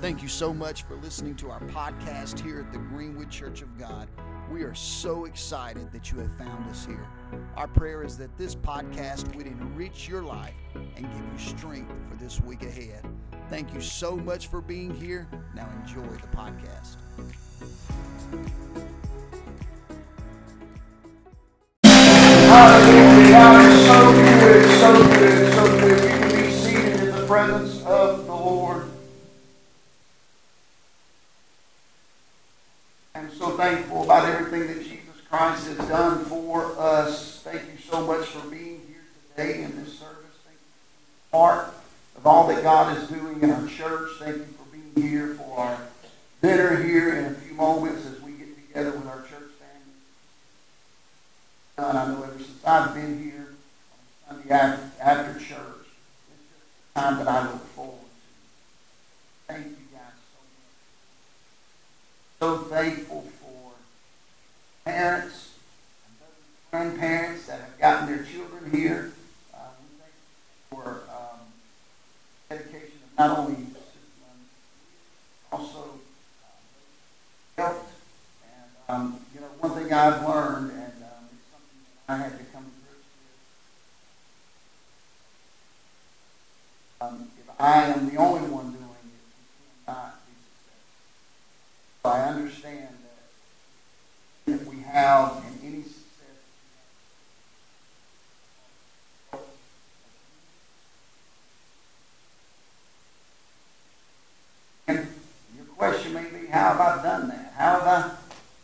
Thank you so much for listening to our podcast here at the Greenwood Church of God. We are so excited that you have found us here. Our prayer is that this podcast would enrich your life and give you strength for this week ahead. Thank you so much for being here. Now enjoy the podcast. God so good, so good, so good. Can be seated in the presence of the Lord. I'm so thankful about everything that Jesus Christ has done for us. Thank you so much for being here today in this service. Thank you for being part of all that God is doing in our church. Thank you for being here for our dinner here in a few moments as we get together with our church family. And I know ever since I've been here on Sunday after, after church, it's just a time that I look forward to. Thank you guys so much. So thankful for parents and grandparents that have gotten their children here. Uh, we thank you for um, dedication of not only also uh, helped. And um, you know, one thing I've learned, and um, it's something that I had to come to grips with. Um, if I am the only one doing it, we cannot be successful. So I understand that if we have in any success, and your question may be, how have I done that? How have I,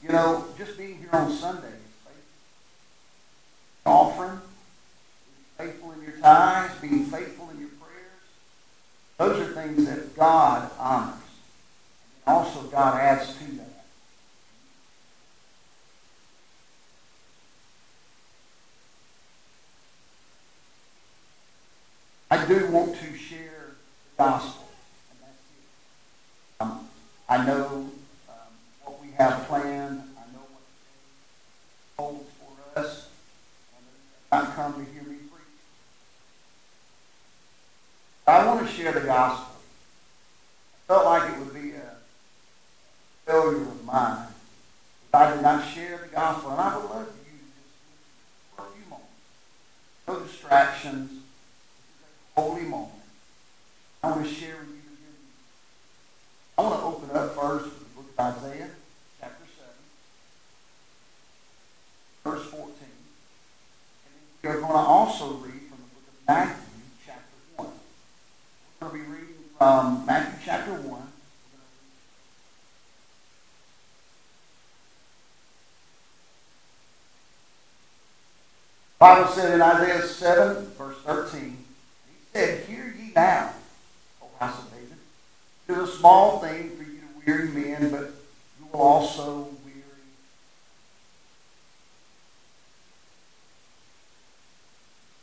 you know, just being here on Sundays, offering, being faithful in your tithes, being faithful in your prayers. Those are things that God honors. And also God adds to that. I do want to share the gospel. Um, I know um, what we have planned. I know what holds for us. And not come to hear me preach. I want to share the gospel. I felt like it would be a failure of mine if I did not share the gospel. And I would love to use this for a few moments. No distractions. Holy moment. I want to share with you. I want to open up first with the book of Isaiah, chapter 7, verse 14. And we are going to also read from the book of Matthew, chapter 1. We're going to be reading from Matthew chapter 1. The Bible said in Isaiah 7, verse 13, He said, Hear ye now, David. It is a small thing for you to weary men, but you will also weary.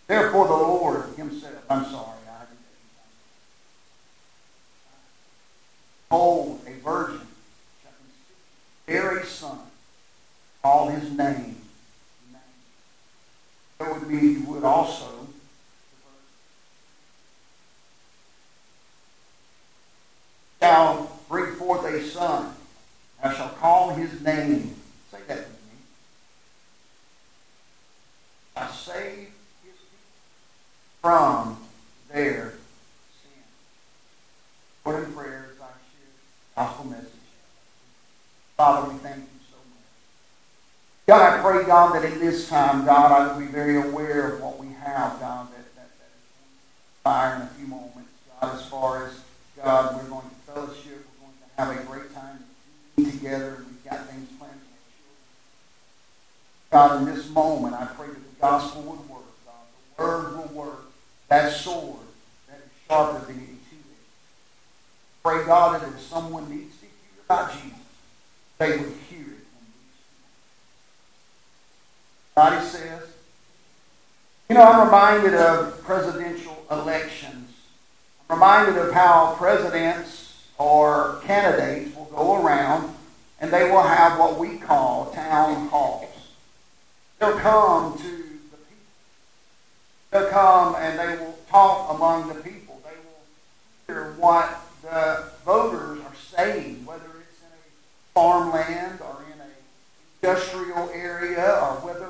Therefore, the Lord Himself, I'm sorry, I didn't Behold, a virgin shall conceive, bear a son, call his name. There would be, you would also shall bring forth a son. Thou shalt call his name. Say that with me. I save his people from their sin. Lord, in prayer as I share the gospel message. Father, we thank you so much. God, I pray, God, that in this time, God, I will be very aware of what we have, God, that, that, that fire in a few moments. God, as far as, God, we're going to fellowship, we're going to have a great time together, and we've got things planned. God, in this moment, I pray that the gospel would work, God. The word will work. That sword that is sharper than any two-edged. Pray, God, that if someone needs to hear about Jesus, they would hear it. God, says, you know, I'm reminded of presidential elections. I'm reminded of how presidents or candidates will go around and they will have what we call town halls. They'll come to the people. They'll come and they will talk among the people. They will hear what the voters are saying, whether it's in a farmland or in an industrial area or whether,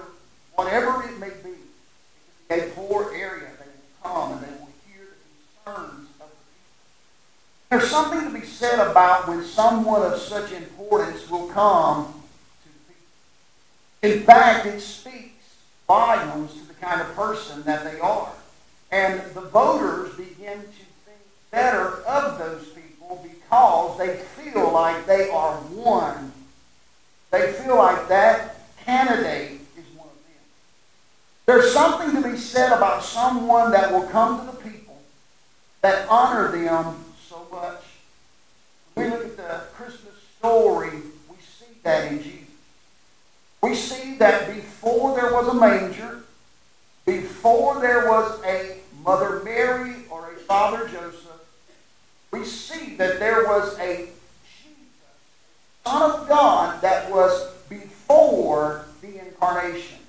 whatever it may be, a poor area, they will come and they will hear the concerns of the people. There's something to be said about when someone of such importance will come to the people. In fact, it speaks volumes to the kind of person that they are. And the voters begin to think better of those people because they feel like they are one. They feel like that candidate is one of them. There's something to be said about someone that will come to the people that honor them so much. When we look at the Christmas story, we see that in Jesus. We see that before there was a manger, before there was a Mother Mary or a Father Joseph, we see that there was a Jesus, Son of God, that was before the incarnation.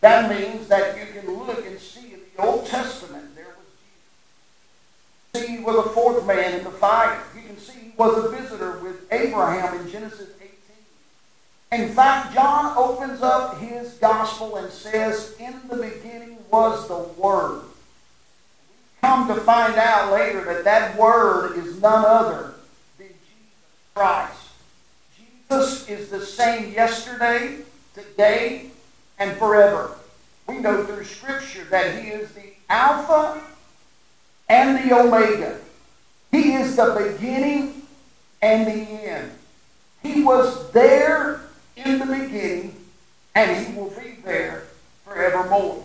That means that you can look and see in the Old Testament there was Jesus. See, he was a fourth man in the fire. You can see he was a visitor with Abraham in Genesis 18. In fact, John opens up his gospel and says, In the beginning was the Word We come to find out later that that word is none other than Jesus Christ. Jesus is the same yesterday, today, and forever. We know through Scripture that He is the Alpha and the Omega. He is the beginning and the end. He was there in the beginning, and He will be there forevermore.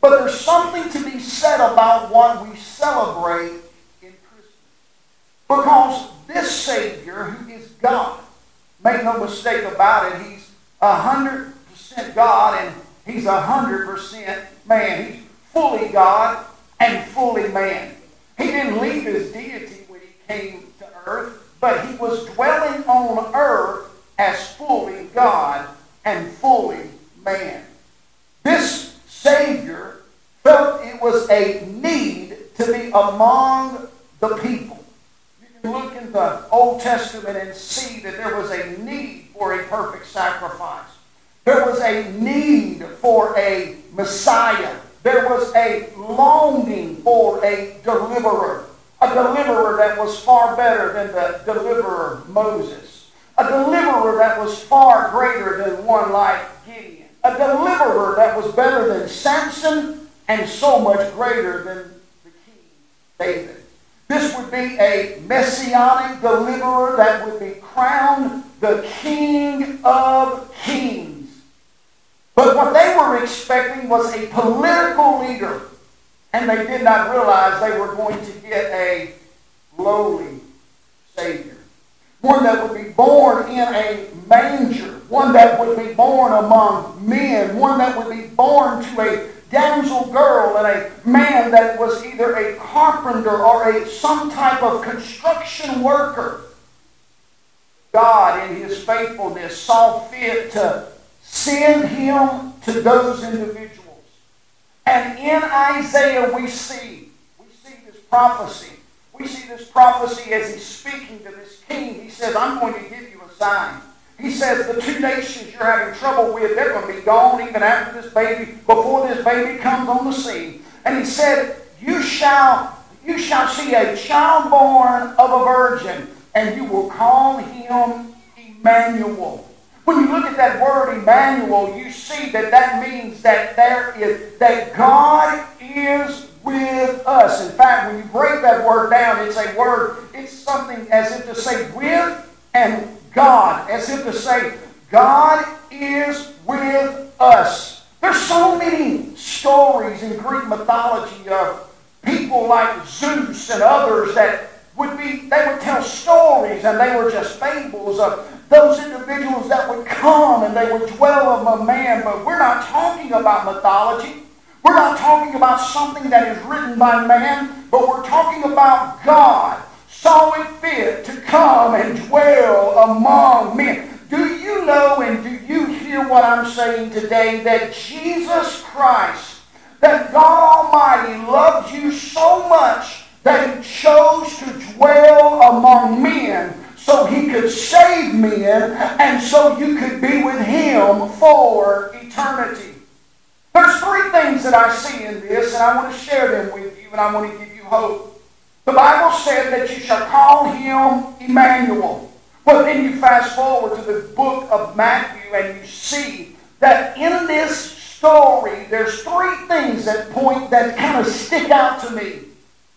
But there's something to be said about what we celebrate in Christmas. Because this Savior, who is God, make no mistake about it, He's 100% God and He's 100% man. He's fully God and fully man. He didn't leave His deity when He came to earth, but He was dwelling on earth as fully God and fully man. This Savior felt it was a need to be among the people. You can look in the Old Testament and see that there was a need for a perfect sacrifice. There was a need for a Messiah. There was a longing for a deliverer. A deliverer that was far better than the deliverer Moses. A deliverer that was far greater than one like Gideon a deliverer that was better than Samson and so much greater than the king David. This would be a messianic deliverer that would be crowned the King of Kings. But what they were expecting was a political leader, and they did not realize they were going to get a lowly Savior. One that would be born in a manger one that would be born among men, one that would be born to a damsel girl and a man that was either a carpenter or a some type of construction worker. God, in his faithfulness, saw fit to send him to those individuals. And in Isaiah, we see, we see this prophecy. We see this prophecy as he's speaking to this king. He says, I'm going to give you a sign. He says the two nations you're having trouble with, they're going to be gone even after this baby, before this baby comes on the scene. And he said, You shall you shall see a child born of a virgin, and you will call him Emmanuel. When you look at that word Emmanuel, you see that that means that there is that God is with us. In fact, when you break that word down, it's a word, it's something as if to say with and God, as if to say, God is with us. There's so many stories in Greek mythology of people like Zeus and others that would be, they would tell stories and they were just fables of those individuals that would come and they would dwell among man. But we're not talking about mythology. We're not talking about something that is written by man, but we're talking about God saw it fit to come and dwell among men. Do you know and do you hear what I'm saying today? That Jesus Christ, that God Almighty loved you so much that He chose to dwell among men so he could save men and so you could be with him for eternity. There's three things that I see in this, and I want to share them with you, and I want to give you hope. The Bible said that you shall call him Emmanuel. Well, then you fast forward to the book of Matthew, and you see that in this story, there's three things that point that kind of stick out to me.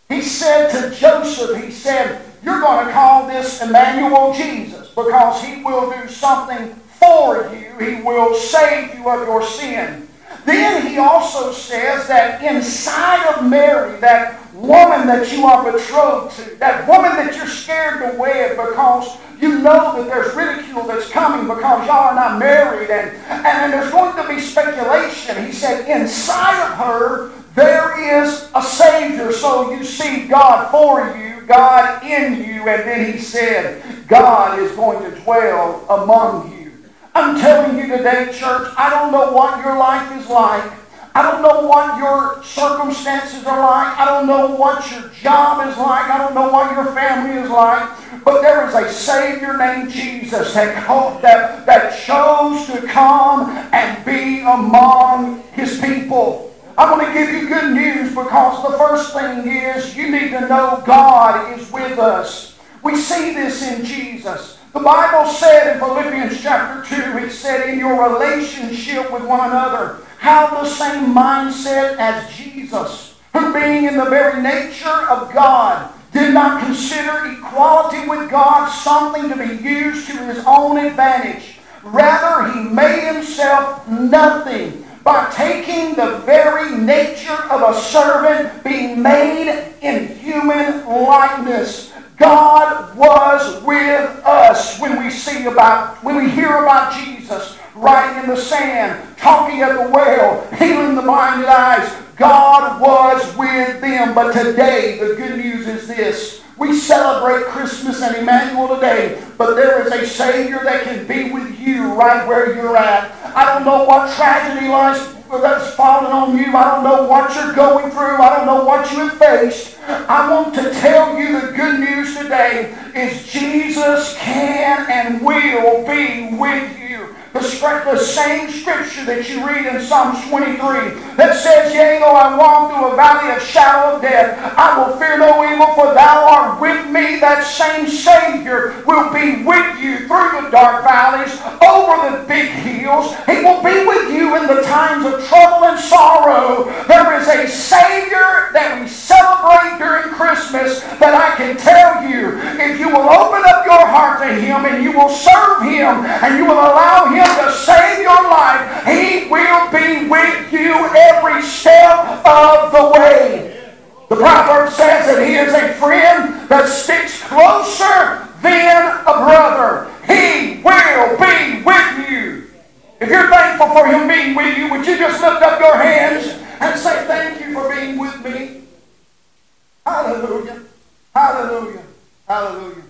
He said to Joseph, he said, you're going to call this Emmanuel Jesus because he will do something for you. He will save you of your sin. Then he also says that inside of Mary, that woman that you are betrothed to, that woman that you're scared to wed because you know that there's ridicule that's coming because y'all are not married and, and there's going to be speculation. He said, inside of her, there is a Savior. So you see God for you, God in you, and then he said, God is going to dwell among you. I'm telling you today, church, I don't know what your life is like. I don't know what your circumstances are like. I don't know what your job is like. I don't know what your family is like. But there is a Savior named Jesus that, that, that chose to come and be among His people. I want to give you good news because the first thing is you need to know God is with us. We see this in Jesus. The Bible said in Philippians chapter 2, it said, in your relationship with one another, have the same mindset as Jesus, who being in the very nature of God, did not consider equality with God something to be used to his own advantage. Rather, he made himself nothing by taking the very nature of a servant, being made in human likeness God was with us when we see about, when we hear about Jesus writing in the sand, talking at the well, healing the blinded eyes. God was with them. But today, the good news is this. We celebrate Christmas and Emmanuel today, but there is a Savior that can be with you right where you're at. I don't know what tragedy lies that's fallen on you. I don't know what you're going through. I don't know what you have faced. I want to tell you the good news today is Jesus can and will be with you. The, the same scripture that you read in Psalms 23 that says, Yea, though I walk through a valley of shadow of death, I will fear no evil, for thou art with me. That same Savior will be with you through the dark valleys, over the big hills. He will be with you in the times of trouble and sorrow. There is a Savior that we celebrate during Christmas that I can tell you, if you will open up your heart to Him and you will serve Him and you will allow Him him to save your life, He will be with you every step of the way. The proverb says that He is a friend that sticks closer than a brother. He will be with you. If you're thankful for Him being with you, would you just lift up your hands and say, Thank you for being with me? Hallelujah. Hallelujah. Hallelujah.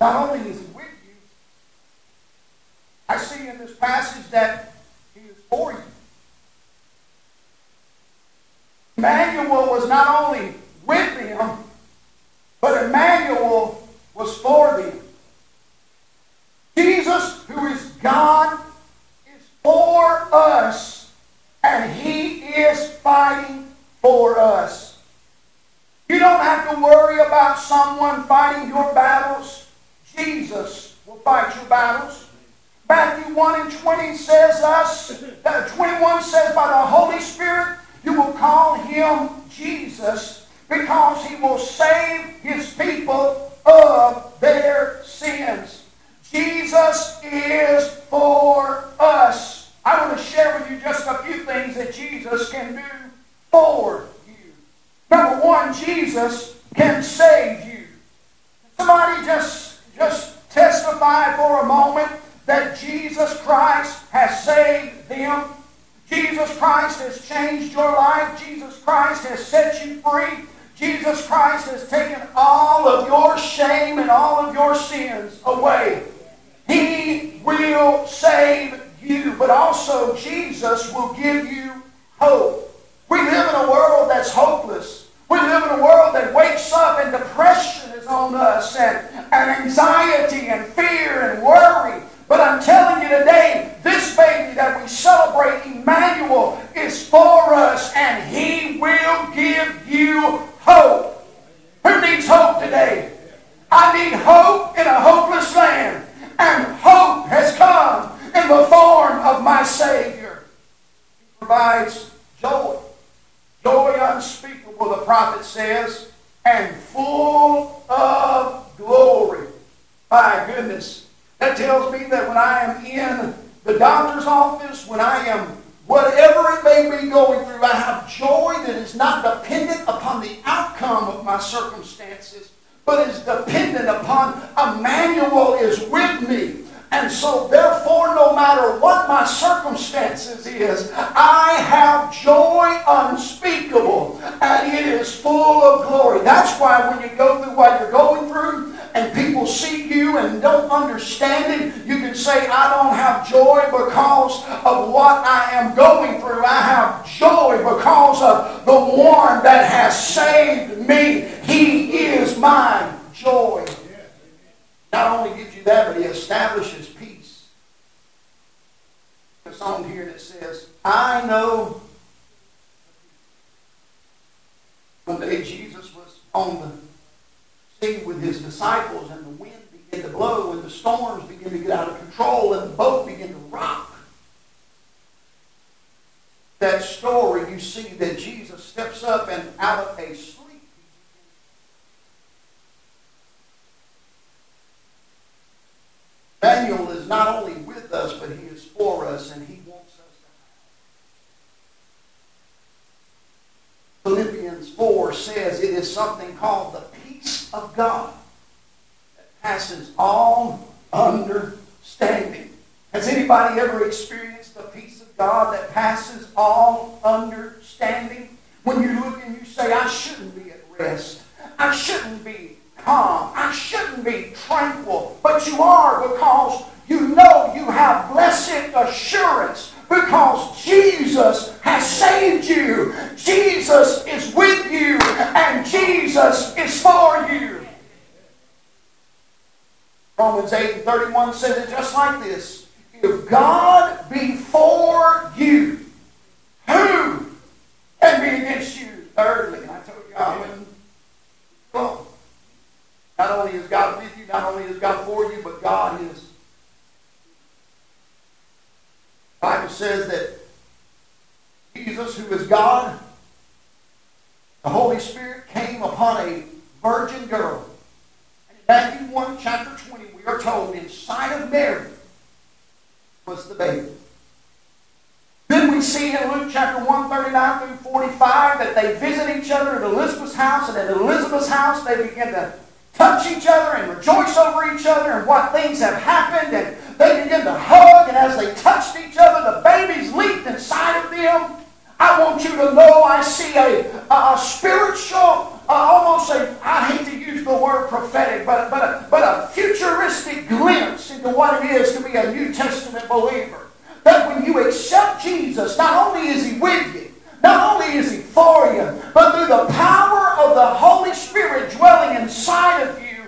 Not only is I see in this passage that he is for you. Emmanuel was not only with them, but Emmanuel was for them. Jesus, who is God, is for us, and he is fighting for us. You don't have to worry about someone fighting your 21 and 20 says us, uh, 21 says by the Holy Spirit, you will call him Jesus because he will save his people of their sins. Jesus is for us. I want to share with you just a few things that Jesus can do for you. Number one, Jesus can save you. Somebody just, just testify for a moment that Jesus Christ has saved them. Jesus Christ has changed your life. Jesus Christ has set you free. Jesus Christ has taken all of your shame and all of your sins away. He will save you, but also Jesus will give you hope. We live in a world that's hopeless. We live in a world that wakes up and depression is on us and, and anxiety and fear and worry. But I'm telling you today, this baby that we celebrate, Emmanuel, is for us and he will give you hope. Who needs hope today? I need hope in a hopeless land. And hope has come in the form of my Savior. He provides joy. Joy unspeakable, the prophet says, and full of glory. My goodness. That tells me that when I am in the doctor's office, when I am whatever it may be going through, I have joy that is not dependent upon the outcome of my circumstances, but is dependent upon Emmanuel is with me. And so, therefore, no matter what my circumstances is, I have joy unspeakable, and it is full of glory. That's why when you go through what you're going through, and people see you and don't understand it, you can say, I don't have joy because of what I am going through. I have joy because of the one that has saved me. He is my joy. Not only gives you that, but he establishes peace. A song here that says, I know one day Jesus was on the with his disciples and the wind began to blow and the storms began to get out of control and the boat began to rock. That story, you see that Jesus steps up and out of a sleep Daniel is not only with us, but he is for us, and he wants us to have. Philippians 4 says it is something called the of God that passes all understanding. Has anybody ever experienced the peace of God that passes all understanding? When you look and you say, I shouldn't be at rest. I shouldn't be calm. I shouldn't be tranquil. But you are because you know you have blessed assurance because Jesus has saved you. Jesus is with you and Jesus is for you. Romans 8 and 31 says it just like this. If God be for you, who can be against you? Thirdly, I told you I wouldn't. Well, not only is God with you, not only is God for you, but God is. The Bible says that Jesus, who is God, the Holy Spirit came upon a virgin girl. And in Matthew 1, chapter 20, we are told, inside of Mary was the baby. Then we see in Luke chapter 1, 39 through 45 that they visit each other at Elizabeth's house, and at Elizabeth's house they begin to touch each other and rejoice over each other and what things have happened. And they begin to hug, and as they touched each other, the babies leaped inside of them. I want you to know I see a, a, a spiritual, uh, almost a, I hate to use the word prophetic, but, but, a, but a futuristic glimpse into what it is to be a New Testament believer. That when you accept Jesus, not only is He with you, not only is He for you, but through the power of the Holy Spirit dwelling inside of you,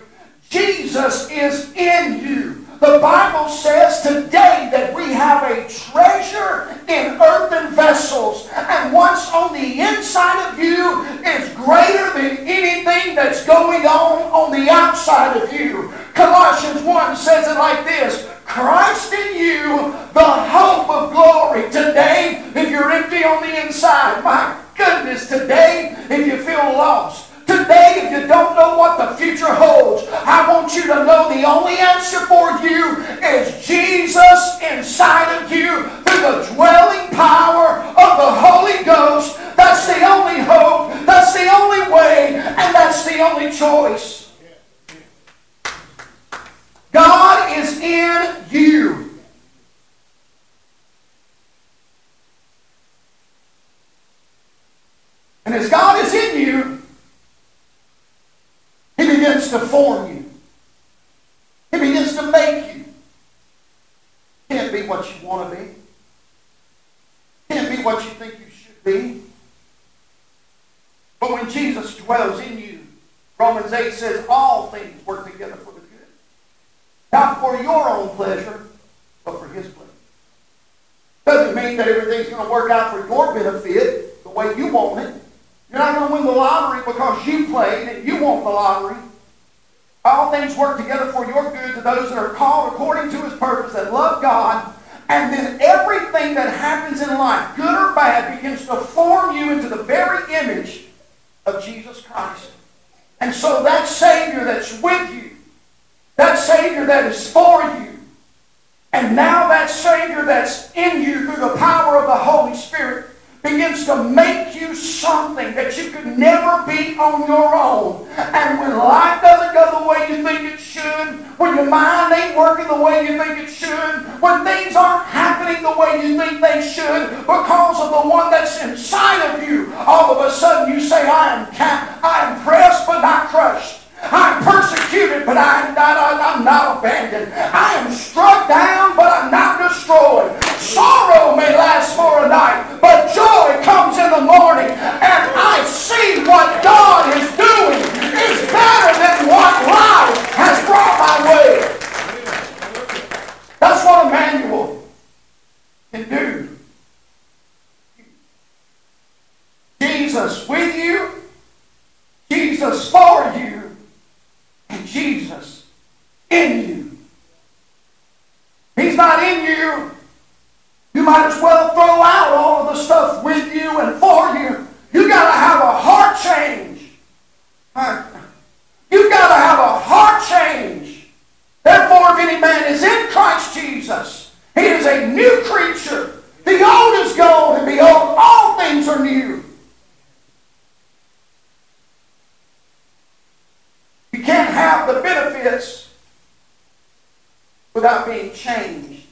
Jesus is in you. The Bible says today that we have a treasure in earthen vessels, and what's on the inside of you is greater than anything that's going on on the outside of you. Colossians 1 says it like this Christ in you, the hope of glory. Today, if you're empty on the inside, my goodness, today, if you feel lost, today, if you don't know what the future holds, I want you to know the only answer for you is Jesus inside of you through the dwelling power of the Holy Ghost. That's the only hope, that's the only way, and that's the only choice. God is in you. And as God is in you, He begins to form you. He begins to make you. Can't be what you want to be. Can't be what you think you should be. But when Jesus dwells in you, Romans 8 says all things work together for. Not for your own pleasure, but for his pleasure. Doesn't mean that everything's going to work out for your benefit the way you want it. You're not going to win the lottery because you played and you want the lottery. All things work together for your good to those that are called according to his purpose, that love God. And then everything that happens in life, good or bad, begins to form you into the very image of Jesus Christ. And so that Savior that's with you, that Savior that is for you, and now that Savior that's in you through the power of the Holy Spirit begins to make you something that you could never be on your own. And when life doesn't go the way you think it should, when your mind ain't working the way you think it should, when things aren't happening the way you think they should because of the one that's inside of you, all of a sudden you say, I am, I am pressed but not crushed. I'm persecuted, but I am not, I'm not abandoned. I am struck down, but I'm not destroyed. Sorrow may last for a night, but joy comes in the morning. And I see what God is doing is better than what life has brought my way. That's what Emmanuel can do. Jesus with you, Jesus for you, and Jesus in you. He's not in you. You might as well throw out all of the stuff with you and for you. You got to have a heart change. You've got to have a heart change. Therefore, if any man is in Christ Jesus, he is a new creature. The old is gone, and behold, all things are new. You can't have the benefits without being changed.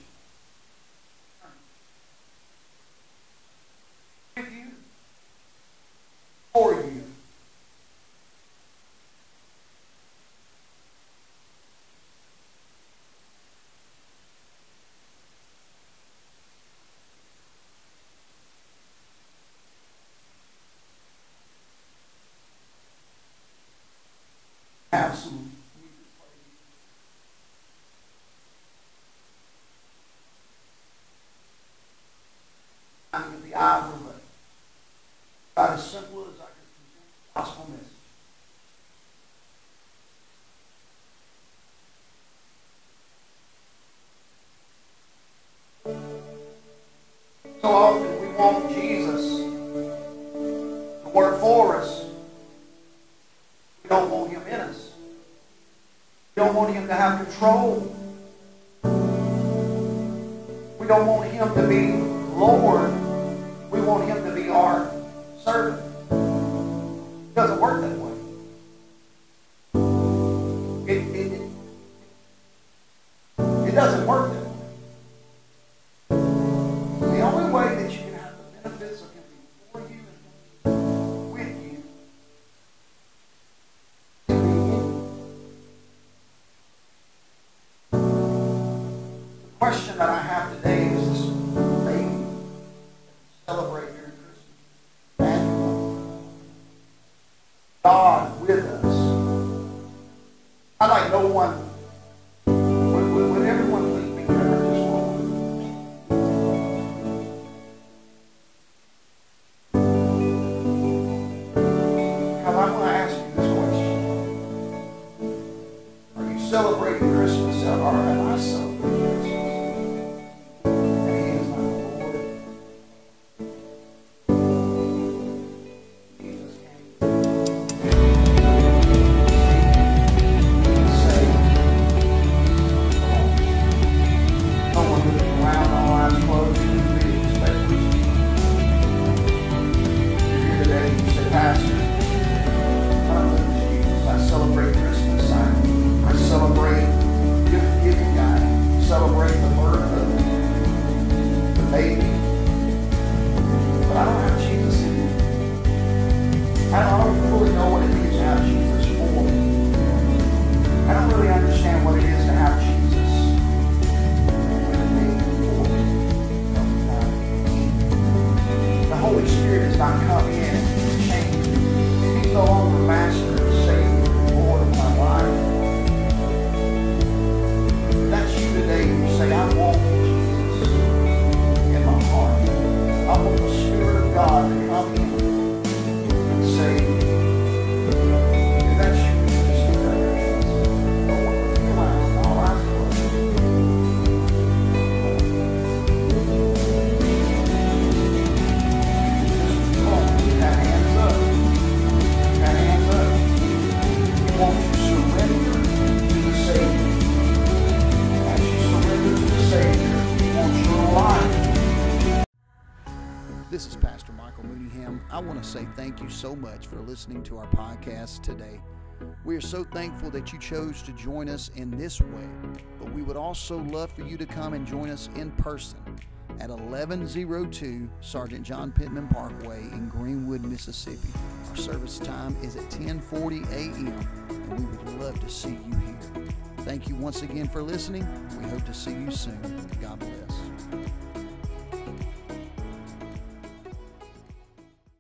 With you, for you. have some the eye of the About as simple as I present the gospel message. So often we want Jesus to work for us. We don't want him in us. We don't want him to have control. We don't want him to be Lord. God with us. I'd like no one, so much for listening to our podcast today. We are so thankful that you chose to join us in this way, but we would also love for you to come and join us in person at 1102 Sergeant John Pittman Parkway in Greenwood, Mississippi. Our service time is at 10:40 a.m. and we would love to see you here. Thank you once again for listening. We hope to see you soon. God bless.